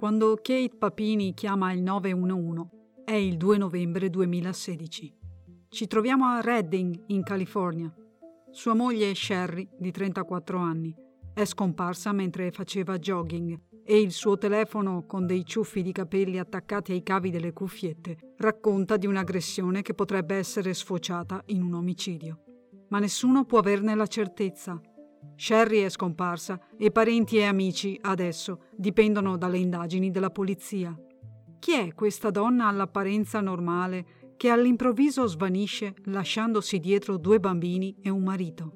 Quando Kate Papini chiama il 911 è il 2 novembre 2016. Ci troviamo a Redding, in California. Sua moglie Sherry, di 34 anni, è scomparsa mentre faceva jogging e il suo telefono, con dei ciuffi di capelli attaccati ai cavi delle cuffiette, racconta di un'aggressione che potrebbe essere sfociata in un omicidio. Ma nessuno può averne la certezza. Sherry è scomparsa e parenti e amici adesso dipendono dalle indagini della polizia. Chi è questa donna all'apparenza normale che all'improvviso svanisce lasciandosi dietro due bambini e un marito?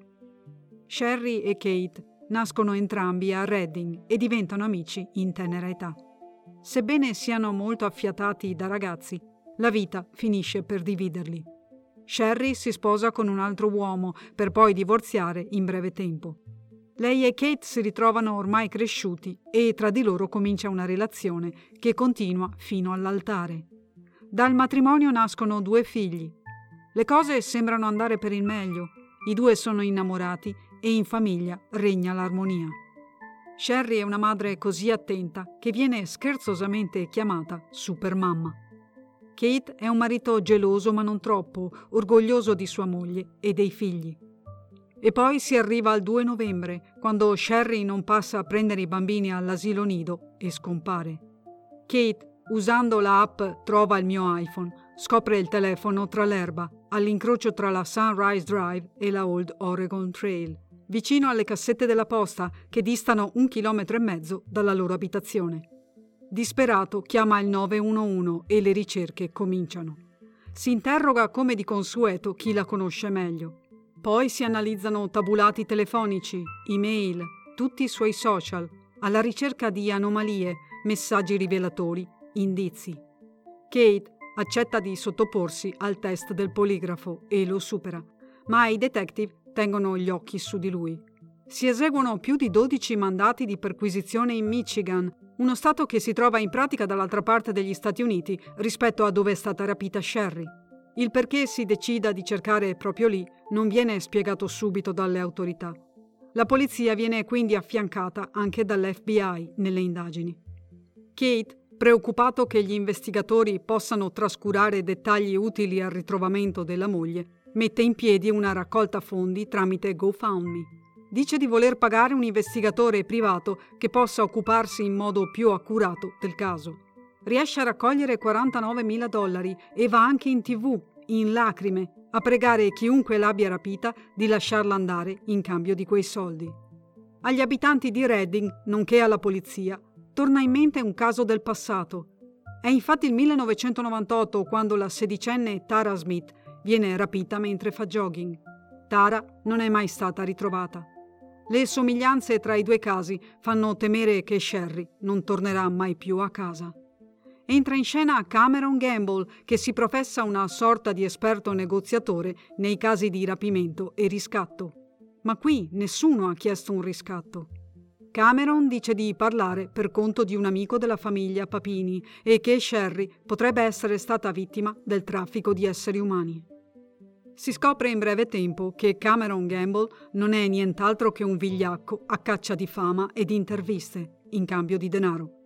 Sherry e Kate nascono entrambi a Redding e diventano amici in tenera età. Sebbene siano molto affiatati da ragazzi, la vita finisce per dividerli. Sherry si sposa con un altro uomo per poi divorziare in breve tempo. Lei e Kate si ritrovano ormai cresciuti e tra di loro comincia una relazione che continua fino all'altare. Dal matrimonio nascono due figli. Le cose sembrano andare per il meglio. I due sono innamorati e in famiglia regna l'armonia. Sherry è una madre così attenta che viene scherzosamente chiamata Supermamma. Kate è un marito geloso ma non troppo, orgoglioso di sua moglie e dei figli. E poi si arriva al 2 novembre, quando Sherry non passa a prendere i bambini all'asilo nido e scompare. Kate, usando la app Trova il mio iPhone, scopre il telefono tra l'erba, all'incrocio tra la Sunrise Drive e la Old Oregon Trail vicino alle cassette della posta che distano un chilometro e mezzo dalla loro abitazione. Disperato chiama il 911 e le ricerche cominciano. Si interroga come di consueto chi la conosce meglio. Poi si analizzano tabulati telefonici, email, tutti i suoi social, alla ricerca di anomalie, messaggi rivelatori, indizi. Kate accetta di sottoporsi al test del poligrafo e lo supera, ma i detective tengono gli occhi su di lui. Si eseguono più di 12 mandati di perquisizione in Michigan, uno stato che si trova in pratica dall'altra parte degli Stati Uniti rispetto a dove è stata rapita Sherry. Il perché si decida di cercare proprio lì non viene spiegato subito dalle autorità. La polizia viene quindi affiancata anche dall'FBI nelle indagini. Kate, preoccupato che gli investigatori possano trascurare dettagli utili al ritrovamento della moglie, mette in piedi una raccolta fondi tramite GoFundMe. Dice di voler pagare un investigatore privato che possa occuparsi in modo più accurato del caso. Riesce a raccogliere 49 mila dollari e va anche in tv, in lacrime, a pregare chiunque l'abbia rapita di lasciarla andare in cambio di quei soldi. Agli abitanti di Redding, nonché alla polizia, torna in mente un caso del passato. È infatti il 1998 quando la sedicenne Tara Smith viene rapita mentre fa jogging. Tara non è mai stata ritrovata. Le somiglianze tra i due casi fanno temere che Sherry non tornerà mai più a casa. Entra in scena Cameron Gamble, che si professa una sorta di esperto negoziatore nei casi di rapimento e riscatto. Ma qui nessuno ha chiesto un riscatto. Cameron dice di parlare per conto di un amico della famiglia Papini e che Sherry potrebbe essere stata vittima del traffico di esseri umani. Si scopre in breve tempo che Cameron Gamble non è nient'altro che un vigliacco a caccia di fama e di interviste, in cambio di denaro.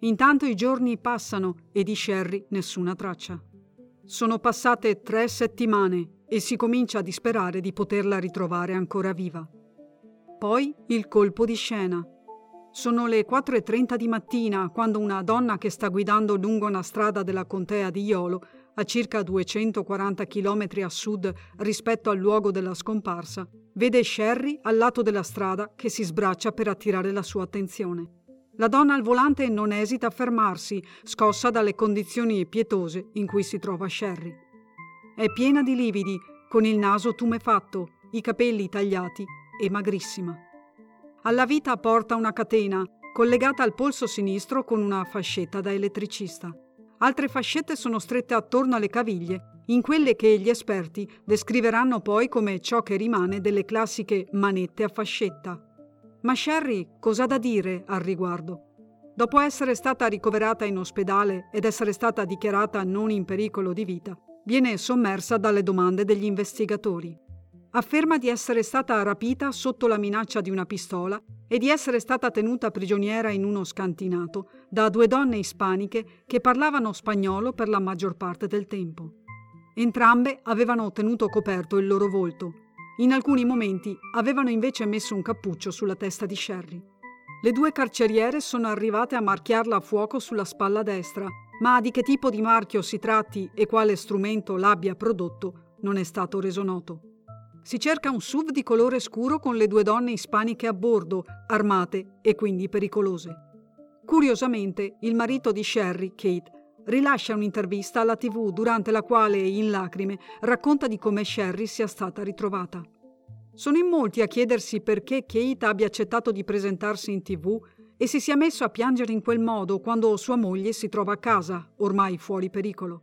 Intanto i giorni passano e di Sherry nessuna traccia. Sono passate tre settimane e si comincia a disperare di poterla ritrovare ancora viva. Poi il colpo di scena. Sono le 4.30 di mattina quando una donna che sta guidando lungo una strada della contea di Iolo a circa 240 km a sud rispetto al luogo della scomparsa, vede Sherry al lato della strada che si sbraccia per attirare la sua attenzione. La donna al volante non esita a fermarsi, scossa dalle condizioni pietose in cui si trova Sherry. È piena di lividi, con il naso tumefatto, i capelli tagliati e magrissima. Alla vita porta una catena, collegata al polso sinistro con una fascetta da elettricista. Altre fascette sono strette attorno alle caviglie, in quelle che gli esperti descriveranno poi come ciò che rimane delle classiche manette a fascetta. Ma Sherry cosa da dire al riguardo? Dopo essere stata ricoverata in ospedale ed essere stata dichiarata non in pericolo di vita, viene sommersa dalle domande degli investigatori. Afferma di essere stata rapita sotto la minaccia di una pistola e di essere stata tenuta prigioniera in uno scantinato da due donne ispaniche che parlavano spagnolo per la maggior parte del tempo. Entrambe avevano tenuto coperto il loro volto. In alcuni momenti avevano invece messo un cappuccio sulla testa di Sherry. Le due carceriere sono arrivate a marchiarla a fuoco sulla spalla destra, ma di che tipo di marchio si tratti e quale strumento l'abbia prodotto non è stato reso noto. Si cerca un SUV di colore scuro con le due donne ispaniche a bordo, armate e quindi pericolose. Curiosamente, il marito di Sherry, Kate, rilascia un'intervista alla TV durante la quale, in lacrime, racconta di come Sherry sia stata ritrovata. Sono in molti a chiedersi perché Kate abbia accettato di presentarsi in TV e si sia messo a piangere in quel modo quando sua moglie si trova a casa, ormai fuori pericolo.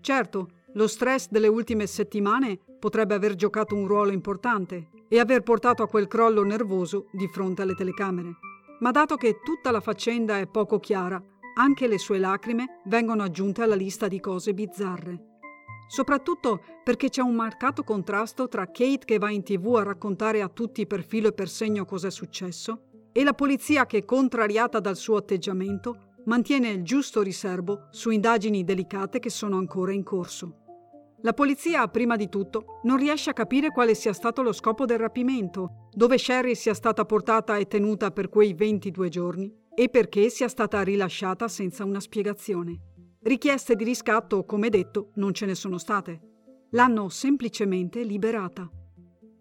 Certo, lo stress delle ultime settimane potrebbe aver giocato un ruolo importante e aver portato a quel crollo nervoso di fronte alle telecamere. Ma dato che tutta la faccenda è poco chiara, anche le sue lacrime vengono aggiunte alla lista di cose bizzarre. Soprattutto perché c'è un marcato contrasto tra Kate che va in tv a raccontare a tutti per filo e per segno cosa è successo e la polizia che, contrariata dal suo atteggiamento, mantiene il giusto riservo su indagini delicate che sono ancora in corso. La polizia, prima di tutto, non riesce a capire quale sia stato lo scopo del rapimento, dove Sherry sia stata portata e tenuta per quei 22 giorni e perché sia stata rilasciata senza una spiegazione. Richieste di riscatto, come detto, non ce ne sono state. L'hanno semplicemente liberata.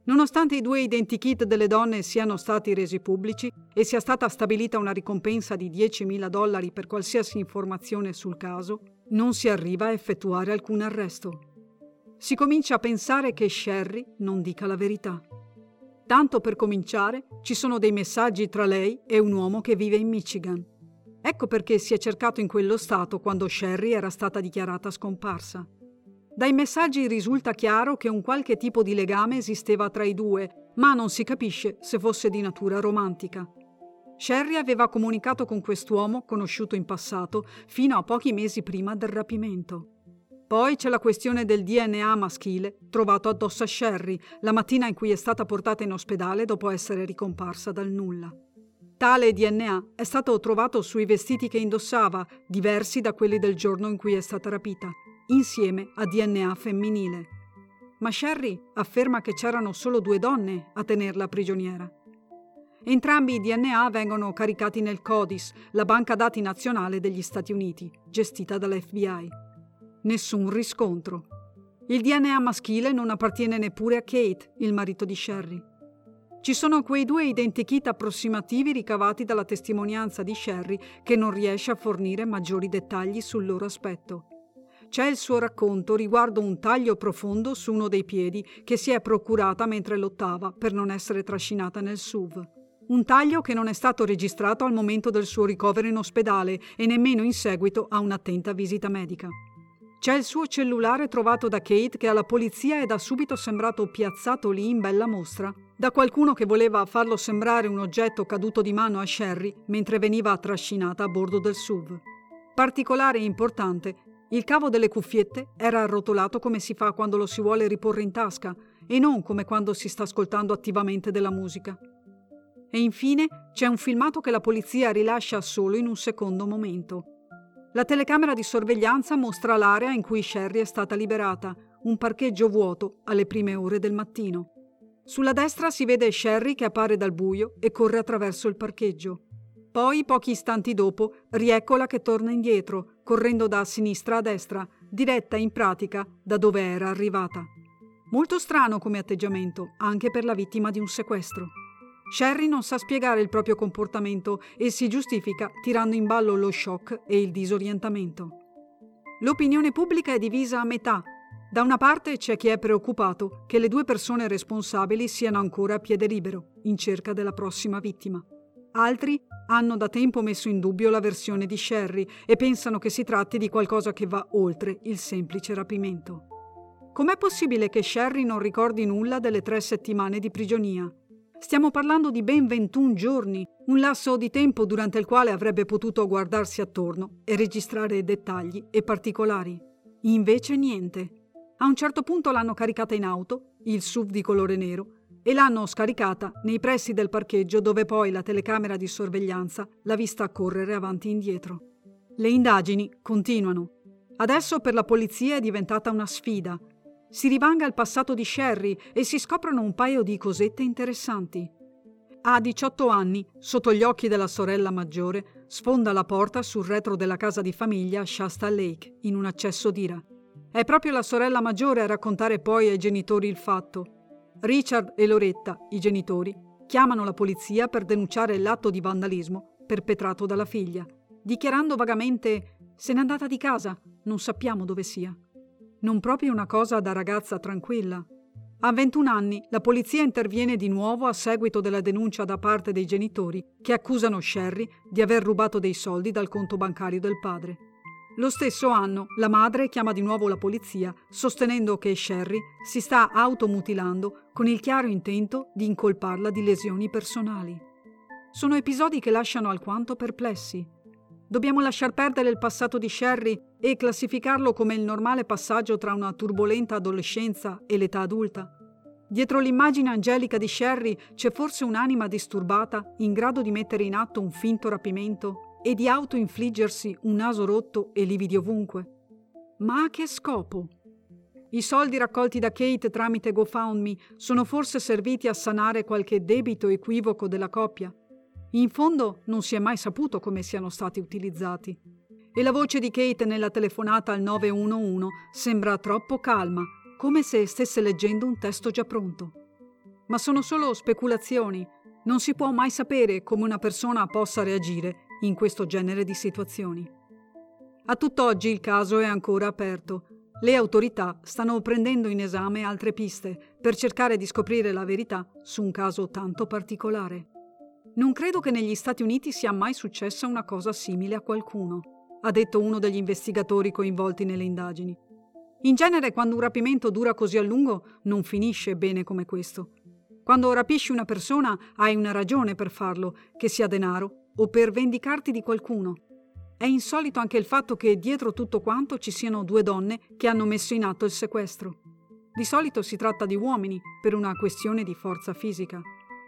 Nonostante i due identikit delle donne siano stati resi pubblici e sia stata stabilita una ricompensa di 10.000 dollari per qualsiasi informazione sul caso, non si arriva a effettuare alcun arresto. Si comincia a pensare che Sherry non dica la verità. Tanto per cominciare, ci sono dei messaggi tra lei e un uomo che vive in Michigan. Ecco perché si è cercato in quello stato quando Sherry era stata dichiarata scomparsa. Dai messaggi risulta chiaro che un qualche tipo di legame esisteva tra i due, ma non si capisce se fosse di natura romantica. Sherry aveva comunicato con quest'uomo, conosciuto in passato, fino a pochi mesi prima del rapimento. Poi c'è la questione del DNA maschile trovato addosso a Sherry la mattina in cui è stata portata in ospedale dopo essere ricomparsa dal nulla. Tale DNA è stato trovato sui vestiti che indossava, diversi da quelli del giorno in cui è stata rapita, insieme a DNA femminile. Ma Sherry afferma che c'erano solo due donne a tenerla prigioniera. Entrambi i DNA vengono caricati nel CODIS, la banca dati nazionale degli Stati Uniti, gestita dall'FBI. Nessun riscontro. Il DNA maschile non appartiene neppure a Kate, il marito di Sherry. Ci sono quei due identikit approssimativi ricavati dalla testimonianza di Sherry che non riesce a fornire maggiori dettagli sul loro aspetto. C'è il suo racconto riguardo un taglio profondo su uno dei piedi che si è procurata mentre lottava per non essere trascinata nel SUV. Un taglio che non è stato registrato al momento del suo ricovero in ospedale e nemmeno in seguito a un'attenta visita medica. C'è il suo cellulare trovato da Kate che alla polizia è da subito sembrato piazzato lì in bella mostra, da qualcuno che voleva farlo sembrare un oggetto caduto di mano a Sherry mentre veniva trascinata a bordo del SUV. Particolare e importante, il cavo delle cuffiette era arrotolato come si fa quando lo si vuole riporre in tasca e non come quando si sta ascoltando attivamente della musica. E infine c'è un filmato che la polizia rilascia solo in un secondo momento. La telecamera di sorveglianza mostra l'area in cui Sherry è stata liberata, un parcheggio vuoto alle prime ore del mattino. Sulla destra si vede Sherry che appare dal buio e corre attraverso il parcheggio. Poi, pochi istanti dopo, rieccola che torna indietro, correndo da sinistra a destra, diretta in pratica da dove era arrivata. Molto strano come atteggiamento, anche per la vittima di un sequestro. Sherry non sa spiegare il proprio comportamento e si giustifica tirando in ballo lo shock e il disorientamento. L'opinione pubblica è divisa a metà. Da una parte c'è chi è preoccupato che le due persone responsabili siano ancora a piede libero, in cerca della prossima vittima. Altri hanno da tempo messo in dubbio la versione di Sherry e pensano che si tratti di qualcosa che va oltre il semplice rapimento. Com'è possibile che Sherry non ricordi nulla delle tre settimane di prigionia? Stiamo parlando di ben 21 giorni, un lasso di tempo durante il quale avrebbe potuto guardarsi attorno e registrare dettagli e particolari. Invece niente. A un certo punto l'hanno caricata in auto il SUV di colore nero, e l'hanno scaricata nei pressi del parcheggio dove poi la telecamera di sorveglianza l'ha vista correre avanti e indietro. Le indagini continuano. Adesso per la polizia è diventata una sfida. Si rivanga il passato di Sherry e si scoprono un paio di cosette interessanti. A 18 anni, sotto gli occhi della sorella maggiore, sfonda la porta sul retro della casa di famiglia a Shasta Lake, in un accesso d'ira. È proprio la sorella maggiore a raccontare poi ai genitori il fatto. Richard e Loretta, i genitori, chiamano la polizia per denunciare l'atto di vandalismo perpetrato dalla figlia, dichiarando vagamente se n'è andata di casa, non sappiamo dove sia. Non proprio una cosa da ragazza tranquilla. A 21 anni la polizia interviene di nuovo a seguito della denuncia da parte dei genitori che accusano Sherry di aver rubato dei soldi dal conto bancario del padre. Lo stesso anno la madre chiama di nuovo la polizia sostenendo che Sherry si sta automutilando con il chiaro intento di incolparla di lesioni personali. Sono episodi che lasciano alquanto perplessi. Dobbiamo lasciar perdere il passato di Sherry e classificarlo come il normale passaggio tra una turbolenta adolescenza e l'età adulta? Dietro l'immagine angelica di Sherry c'è forse un'anima disturbata in grado di mettere in atto un finto rapimento e di autoinfliggersi un naso rotto e lividi ovunque. Ma a che scopo? I soldi raccolti da Kate tramite GoFundMe sono forse serviti a sanare qualche debito equivoco della coppia? In fondo non si è mai saputo come siano stati utilizzati. E la voce di Kate nella telefonata al 911 sembra troppo calma, come se stesse leggendo un testo già pronto. Ma sono solo speculazioni. Non si può mai sapere come una persona possa reagire in questo genere di situazioni. A tutt'oggi il caso è ancora aperto. Le autorità stanno prendendo in esame altre piste per cercare di scoprire la verità su un caso tanto particolare. Non credo che negli Stati Uniti sia mai successa una cosa simile a qualcuno, ha detto uno degli investigatori coinvolti nelle indagini. In genere quando un rapimento dura così a lungo non finisce bene come questo. Quando rapisci una persona hai una ragione per farlo, che sia denaro o per vendicarti di qualcuno. È insolito anche il fatto che dietro tutto quanto ci siano due donne che hanno messo in atto il sequestro. Di solito si tratta di uomini per una questione di forza fisica.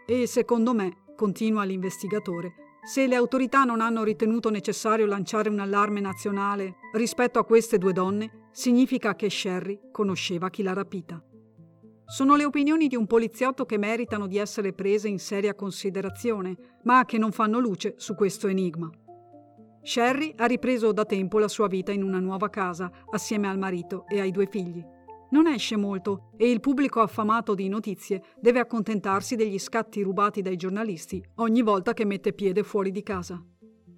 E secondo me, continua l'investigatore, se le autorità non hanno ritenuto necessario lanciare un allarme nazionale rispetto a queste due donne, significa che Sherry conosceva chi l'ha rapita. Sono le opinioni di un poliziotto che meritano di essere prese in seria considerazione, ma che non fanno luce su questo enigma. Sherry ha ripreso da tempo la sua vita in una nuova casa, assieme al marito e ai due figli. Non esce molto e il pubblico affamato di notizie deve accontentarsi degli scatti rubati dai giornalisti ogni volta che mette piede fuori di casa.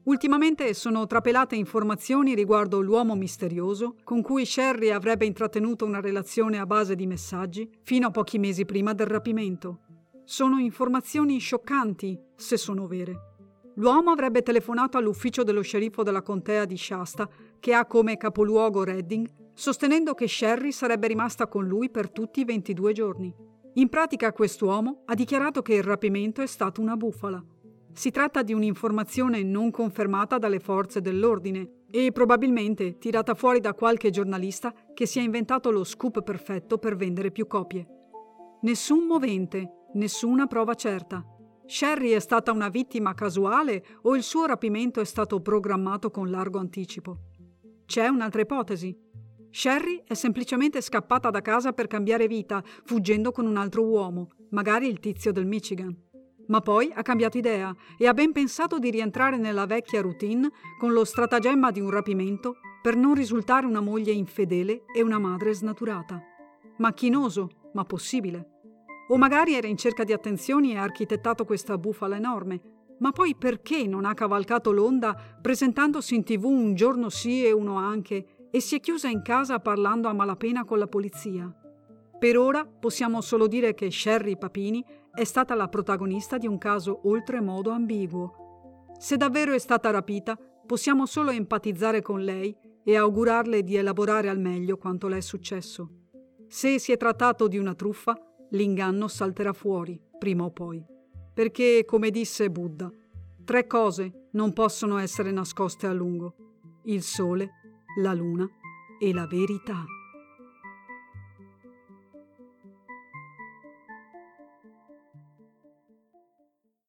Ultimamente sono trapelate informazioni riguardo l'uomo misterioso con cui Sherry avrebbe intrattenuto una relazione a base di messaggi fino a pochi mesi prima del rapimento. Sono informazioni scioccanti, se sono vere. L'uomo avrebbe telefonato all'ufficio dello sceriffo della contea di Shasta, che ha come capoluogo Redding, sostenendo che Sherry sarebbe rimasta con lui per tutti i 22 giorni. In pratica quest'uomo ha dichiarato che il rapimento è stato una bufala. Si tratta di un'informazione non confermata dalle forze dell'ordine e probabilmente tirata fuori da qualche giornalista che si è inventato lo scoop perfetto per vendere più copie. Nessun movente, nessuna prova certa. Sherry è stata una vittima casuale o il suo rapimento è stato programmato con largo anticipo? C'è un'altra ipotesi. Sherry è semplicemente scappata da casa per cambiare vita, fuggendo con un altro uomo, magari il tizio del Michigan ma poi ha cambiato idea e ha ben pensato di rientrare nella vecchia routine con lo stratagemma di un rapimento per non risultare una moglie infedele e una madre snaturata. Macchinoso, ma possibile. O magari era in cerca di attenzioni e ha architettato questa bufala enorme. Ma poi perché non ha cavalcato l'onda presentandosi in tv un giorno sì e uno anche e si è chiusa in casa parlando a malapena con la polizia? Per ora possiamo solo dire che Sherry Papini è stata la protagonista di un caso oltremodo ambiguo. Se davvero è stata rapita, possiamo solo empatizzare con lei e augurarle di elaborare al meglio quanto le è successo. Se si è trattato di una truffa, l'inganno salterà fuori, prima o poi. Perché, come disse Buddha, tre cose non possono essere nascoste a lungo. Il sole, la luna e la verità.